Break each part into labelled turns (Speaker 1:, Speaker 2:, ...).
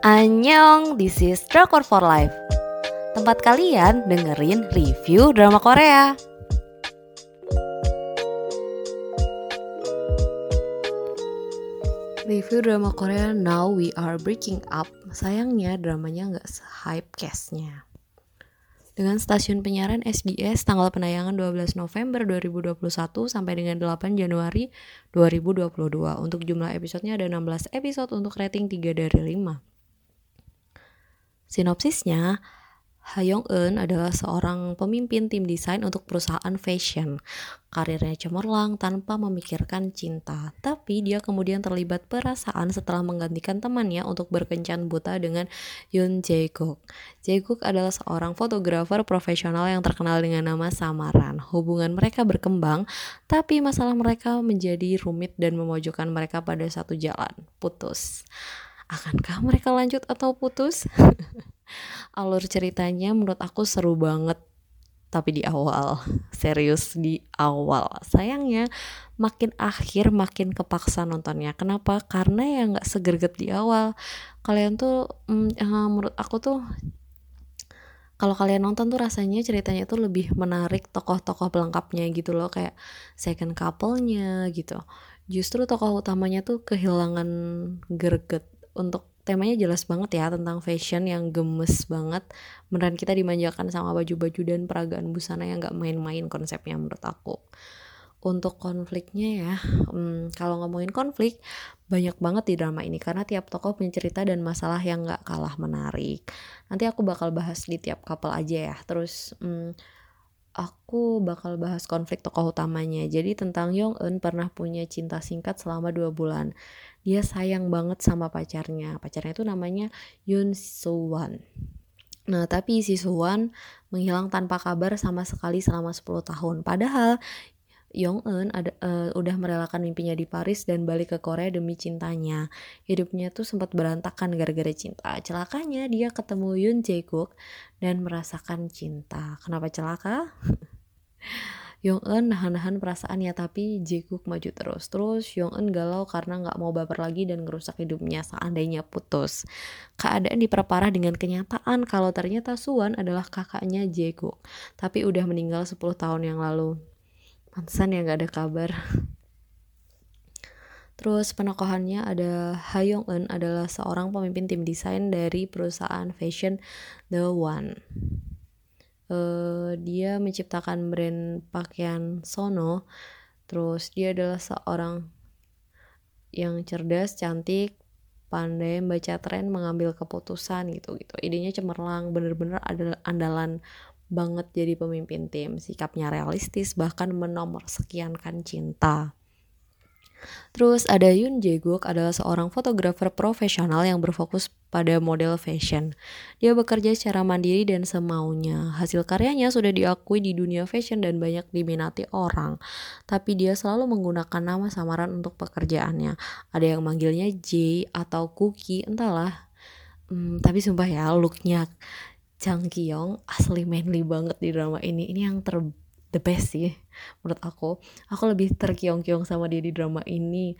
Speaker 1: Annyeong, this is Drakor for Life Tempat kalian dengerin review drama Korea Review drama Korea Now We Are Breaking Up Sayangnya dramanya nggak hype castnya dengan stasiun penyiaran SBS tanggal penayangan 12 November 2021 sampai dengan 8 Januari 2022. Untuk jumlah episodenya ada 16 episode untuk rating 3 dari 5. Sinopsisnya, Ha Yong Eun adalah seorang pemimpin tim desain untuk perusahaan fashion. Karirnya cemerlang tanpa memikirkan cinta, tapi dia kemudian terlibat perasaan setelah menggantikan temannya untuk berkencan buta dengan Yoon Jae-guk. Jae-guk adalah seorang fotografer profesional yang terkenal dengan nama samaran. Hubungan mereka berkembang, tapi masalah mereka menjadi rumit dan memojokkan mereka pada satu jalan, putus. Akankah mereka lanjut atau putus? alur ceritanya menurut aku seru banget tapi di awal. Serius di awal. Sayangnya makin akhir makin kepaksa nontonnya. Kenapa? Karena ya nggak segerget di awal. Kalian tuh mm, uh, menurut aku tuh kalau kalian nonton tuh rasanya ceritanya tuh lebih menarik tokoh-tokoh pelengkapnya gitu loh. Kayak second couple-nya gitu. Justru tokoh utamanya tuh kehilangan greget untuk temanya jelas banget ya tentang fashion yang gemes banget. Beneran kita dimanjakan sama baju-baju dan peragaan busana yang gak main-main konsepnya menurut aku. Untuk konfliknya ya hmm, kalau ngomongin konflik banyak banget di drama ini. Karena tiap tokoh punya cerita dan masalah yang gak kalah menarik. Nanti aku bakal bahas di tiap couple aja ya. Terus hmm, aku bakal bahas konflik tokoh utamanya. Jadi tentang Yong Eun pernah punya cinta singkat selama dua bulan. Dia sayang banget sama pacarnya. Pacarnya itu namanya Yun Suwan Nah, tapi si Suwan menghilang tanpa kabar sama sekali selama 10 tahun. Padahal Yong Eun ada uh, udah merelakan mimpinya di Paris dan balik ke Korea demi cintanya. Hidupnya tuh sempat berantakan gara-gara cinta. Celakanya dia ketemu Yoon Jae Guk dan merasakan cinta. Kenapa celaka? Yong Eun nahan-nahan perasaannya tapi Jae-guk maju terus. Terus Yong Eun galau karena nggak mau baper lagi dan ngerusak hidupnya seandainya putus. Keadaan diperparah dengan kenyataan kalau ternyata Suwan adalah kakaknya Jae-guk, tapi udah meninggal 10 tahun yang lalu. Pantesan ya nggak ada kabar. Terus penokohannya ada Ha Yong Eun adalah seorang pemimpin tim desain dari perusahaan fashion The One. Uh, dia menciptakan brand pakaian Sono. Terus dia adalah seorang yang cerdas cantik pandai membaca tren mengambil keputusan gitu gitu idenya cemerlang bener-bener adalah andalan banget jadi pemimpin tim sikapnya realistis bahkan menomor sekiankan cinta Terus ada Yoon Jae-guk adalah seorang fotografer profesional yang berfokus pada model fashion. Dia bekerja secara mandiri dan semaunya. Hasil karyanya sudah diakui di dunia fashion dan banyak diminati orang. Tapi dia selalu menggunakan nama samaran untuk pekerjaannya. Ada yang manggilnya J atau Cookie, entahlah. Hmm, tapi sumpah ya, looknya Jang Kyung asli manly banget di drama ini. Ini yang ter the best sih menurut aku. Aku lebih terkiong-kiong sama dia di drama ini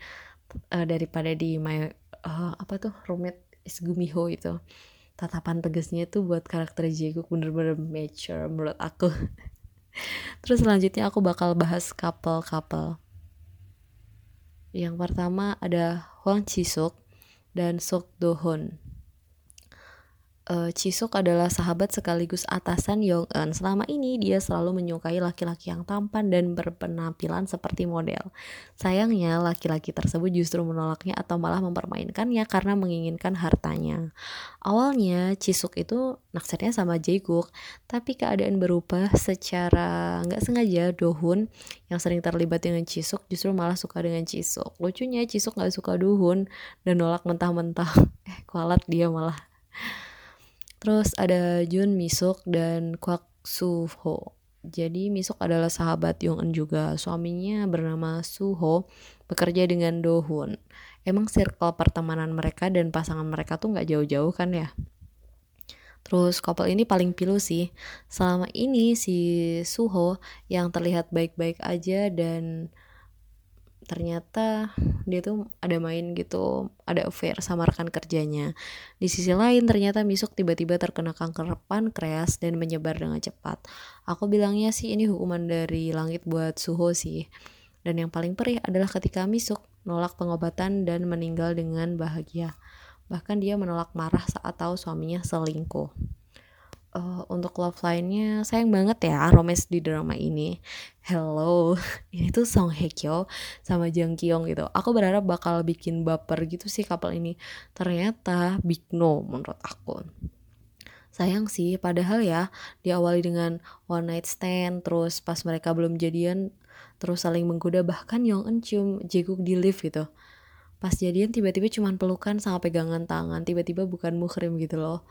Speaker 1: uh, daripada di my uh, apa tuh roommate is Gumiho itu. Tatapan tegasnya tuh buat karakter Jaeguk bener-bener mature menurut aku. Terus selanjutnya aku bakal bahas couple-couple. Yang pertama ada Hwang Jisuk dan Sok Dohon uh, Chisuk adalah sahabat sekaligus atasan Yong Eun. Selama ini dia selalu menyukai laki-laki yang tampan dan berpenampilan seperti model. Sayangnya laki-laki tersebut justru menolaknya atau malah mempermainkannya karena menginginkan hartanya. Awalnya Chisuk itu naksirnya sama Jaeguk, tapi keadaan berubah secara nggak sengaja Dohun yang sering terlibat dengan Chisuk justru malah suka dengan Chisuk. Lucunya Chisuk nggak suka Dohun dan nolak mentah-mentah. Eh kualat dia malah. Terus ada Jun Misuk dan Kwak Suho. Jadi Misuk adalah sahabat Yong Eun juga. Suaminya bernama Suho, bekerja dengan Do Hoon. Emang circle pertemanan mereka dan pasangan mereka tuh nggak jauh-jauh kan ya? Terus couple ini paling pilu sih. Selama ini si Suho yang terlihat baik-baik aja dan ternyata dia tuh ada main gitu ada affair sama rekan kerjanya. Di sisi lain ternyata Misuk tiba-tiba terkena kanker pankreas dan menyebar dengan cepat. Aku bilangnya sih ini hukuman dari langit buat Suho sih. Dan yang paling perih adalah ketika Misuk nolak pengobatan dan meninggal dengan bahagia. Bahkan dia menolak marah saat tahu suaminya selingkuh uh, untuk love line-nya sayang banget ya romance di drama ini. Hello, ini tuh Song Hye Kyo sama Jang Kyung gitu. Aku berharap bakal bikin baper gitu sih couple ini. Ternyata big no menurut aku. Sayang sih, padahal ya diawali dengan one night stand, terus pas mereka belum jadian, terus saling menggoda bahkan Yong Eun cium Jeguk di lift gitu. Pas jadian tiba-tiba cuman pelukan sama pegangan tangan, tiba-tiba bukan muhrim gitu loh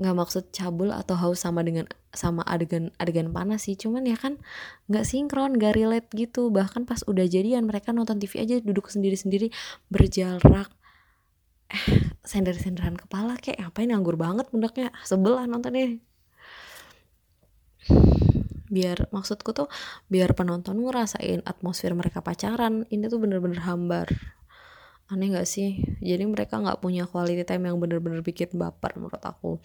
Speaker 1: nggak maksud cabul atau haus sama dengan sama adegan adegan panas sih. Cuman ya kan nggak sinkron nggak relate gitu. Bahkan pas udah jadian mereka nonton TV aja duduk sendiri-sendiri berjarak. Eh sender-senderan kepala kayak ngapain nganggur banget pundaknya. Sebelah nontonnya. Biar maksudku tuh biar penonton ngerasain atmosfer mereka pacaran. Ini tuh bener-bener hambar aneh gak sih? Jadi mereka nggak punya quality time yang bener-bener bikin baper menurut aku.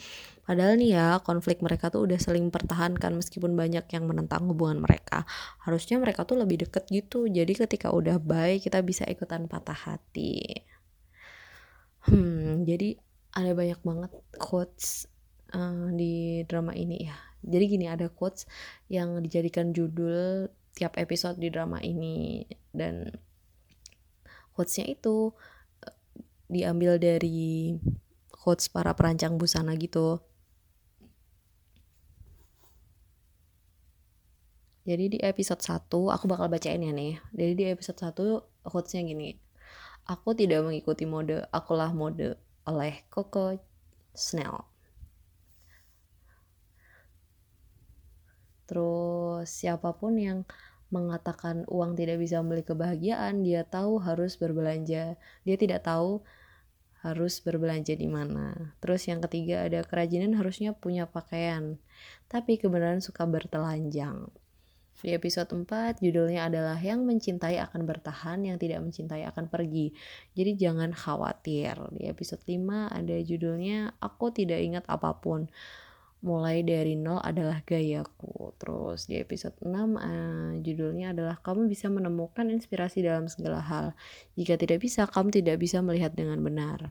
Speaker 1: Padahal nih ya konflik mereka tuh udah saling pertahankan meskipun banyak yang menentang hubungan mereka. Harusnya mereka tuh lebih deket gitu. Jadi ketika udah baik kita bisa ikutan patah hati. Hmm jadi ada banyak banget quotes uh, di drama ini ya. Jadi gini ada quotes yang dijadikan judul tiap episode di drama ini. Dan quotesnya itu eh, diambil dari quotes para perancang busana gitu. Jadi di episode 1 aku bakal bacain ya nih. Jadi di episode 1 quotesnya gini. Aku tidak mengikuti mode akulah mode oleh Coco Snell terus siapa pun yang mengatakan uang tidak bisa membeli kebahagiaan, dia tahu harus berbelanja. Dia tidak tahu harus berbelanja di mana. Terus yang ketiga ada kerajinan harusnya punya pakaian, tapi kebenaran suka bertelanjang. Di episode 4 judulnya adalah yang mencintai akan bertahan, yang tidak mencintai akan pergi. Jadi jangan khawatir. Di episode 5 ada judulnya aku tidak ingat apa pun mulai dari nol adalah gayaku. Terus di episode 6 uh, eh, judulnya adalah kamu bisa menemukan inspirasi dalam segala hal. Jika tidak bisa, kamu tidak bisa melihat dengan benar.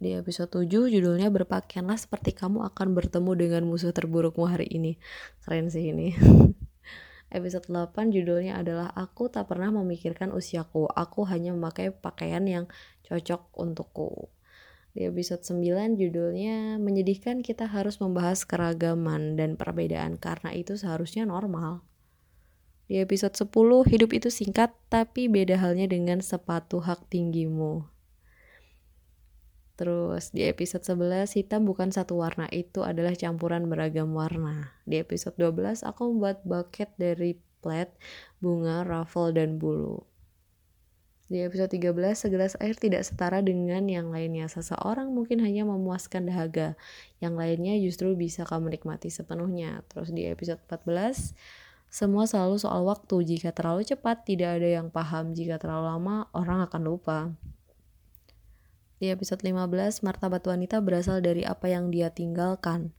Speaker 1: Di episode 7 judulnya berpakaianlah seperti kamu akan bertemu dengan musuh terburukmu hari ini. Keren sih ini. episode 8 judulnya adalah Aku tak pernah memikirkan usiaku. Aku hanya memakai pakaian yang cocok untukku. Di episode 9 judulnya menyedihkan kita harus membahas keragaman dan perbedaan karena itu seharusnya normal. Di episode 10 hidup itu singkat tapi beda halnya dengan sepatu hak tinggimu. Terus di episode 11 hitam bukan satu warna itu adalah campuran beragam warna. Di episode 12 aku membuat bucket dari plat, bunga, ruffle, dan bulu. Di episode 13, segelas air tidak setara dengan yang lainnya. Seseorang mungkin hanya memuaskan dahaga, yang lainnya justru bisa kamu nikmati sepenuhnya. Terus di episode 14, semua selalu soal waktu. Jika terlalu cepat, tidak ada yang paham. Jika terlalu lama, orang akan lupa. Di episode 15, martabat wanita berasal dari apa yang dia tinggalkan,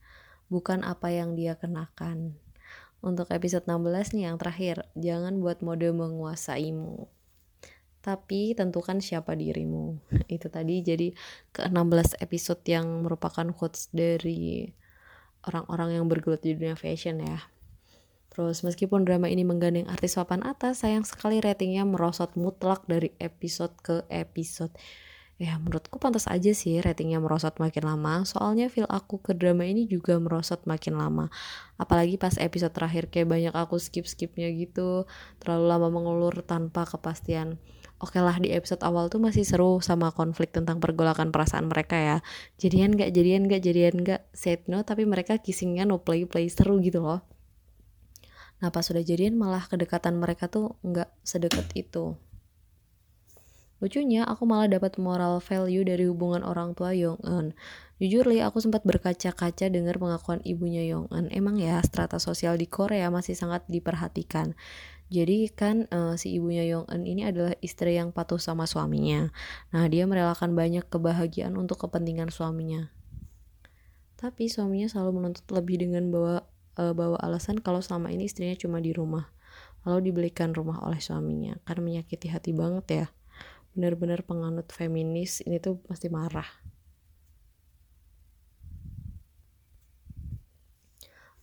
Speaker 1: bukan apa yang dia kenakan. Untuk episode 16 nih yang terakhir, jangan buat mode menguasaimu tapi tentukan siapa dirimu. Itu tadi jadi ke-16 episode yang merupakan quotes dari orang-orang yang bergelut di dunia fashion ya. Terus meskipun drama ini menggandeng artis papan atas, sayang sekali ratingnya merosot mutlak dari episode ke episode. Ya menurutku pantas aja sih ratingnya merosot makin lama Soalnya feel aku ke drama ini juga merosot makin lama Apalagi pas episode terakhir kayak banyak aku skip-skipnya gitu Terlalu lama mengelur tanpa kepastian oke okay lah di episode awal tuh masih seru sama konflik tentang pergolakan perasaan mereka ya jadian gak jadian gak jadian gak said no tapi mereka kissingnya no play play seru gitu loh nah pas sudah jadian malah kedekatan mereka tuh nggak sedekat itu Lucunya, aku malah dapat moral value dari hubungan orang tua Yong Eun. Jujur li, aku sempat berkaca-kaca dengar pengakuan ibunya Yong Eun. Emang ya, strata sosial di Korea masih sangat diperhatikan. Jadi kan uh, si ibunya Yong Eun ini adalah istri yang patuh sama suaminya. Nah, dia merelakan banyak kebahagiaan untuk kepentingan suaminya. Tapi suaminya selalu menuntut lebih dengan bawa uh, bawa alasan kalau selama ini istrinya cuma di rumah. Lalu dibelikan rumah oleh suaminya. Karena menyakiti hati banget ya. Benar-benar penganut feminis ini tuh pasti marah.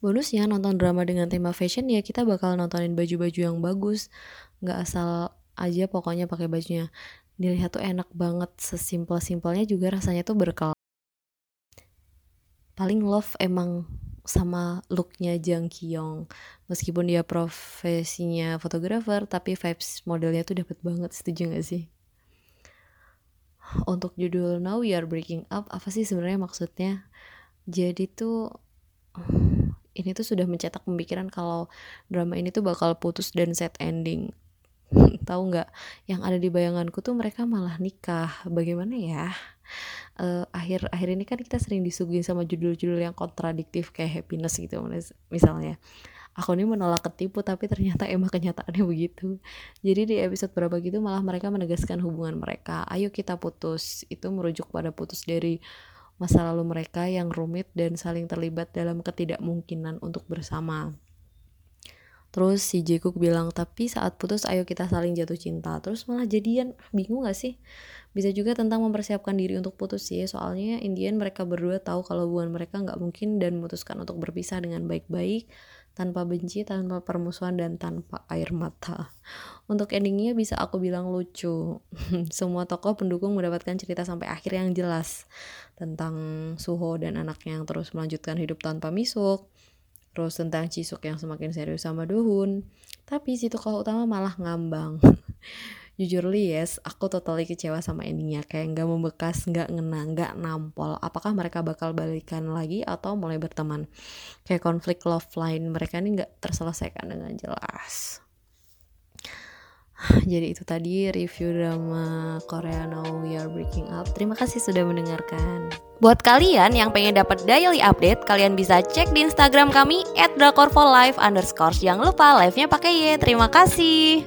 Speaker 1: Bonusnya nonton drama dengan tema fashion ya kita bakal nontonin baju-baju yang bagus. Nggak asal aja pokoknya pakai bajunya. Dilihat tuh enak banget sesimpel-simpelnya juga rasanya tuh berkel paling love emang sama looknya Jang Kyung meskipun dia profesinya fotografer tapi vibes modelnya tuh dapat banget setuju gak sih? Untuk judul Now We Are Breaking Up apa sih sebenarnya maksudnya? Jadi tuh ini tuh sudah mencetak pemikiran kalau drama ini tuh bakal putus dan set ending. Tahu nggak? Yang ada di bayanganku tuh mereka malah nikah. Bagaimana ya? Uh, akhir akhir ini kan kita sering disuguhin sama judul-judul yang kontradiktif kayak happiness gitu misalnya. Aku ini menolak ketipu tapi ternyata emang kenyataannya begitu. Jadi di episode berapa gitu malah mereka menegaskan hubungan mereka. Ayo kita putus. Itu merujuk pada putus dari masa lalu mereka yang rumit dan saling terlibat dalam ketidakmungkinan untuk bersama. Terus si Jacob bilang, tapi saat putus ayo kita saling jatuh cinta. Terus malah jadian, bingung gak sih? Bisa juga tentang mempersiapkan diri untuk putus sih, soalnya Indian mereka berdua tahu kalau hubungan mereka nggak mungkin dan memutuskan untuk berpisah dengan baik-baik tanpa benci, tanpa permusuhan, dan tanpa air mata. Untuk endingnya bisa aku bilang lucu. Semua tokoh pendukung mendapatkan cerita sampai akhir yang jelas tentang Suho dan anaknya yang terus melanjutkan hidup tanpa misuk. Terus tentang Cisuk yang semakin serius sama Dohun. Tapi si tokoh utama malah ngambang. jujur li yes aku totally kecewa sama endingnya kayak nggak membekas nggak ngena nggak nampol apakah mereka bakal balikan lagi atau mulai berteman kayak konflik love line mereka ini nggak terselesaikan dengan jelas jadi itu tadi review drama Korea Now We Are Breaking Up. Terima kasih sudah mendengarkan.
Speaker 2: Buat kalian yang pengen dapat daily update, kalian bisa cek di Instagram kami @drakorfolive_. Jangan lupa live-nya pakai Y. Terima kasih.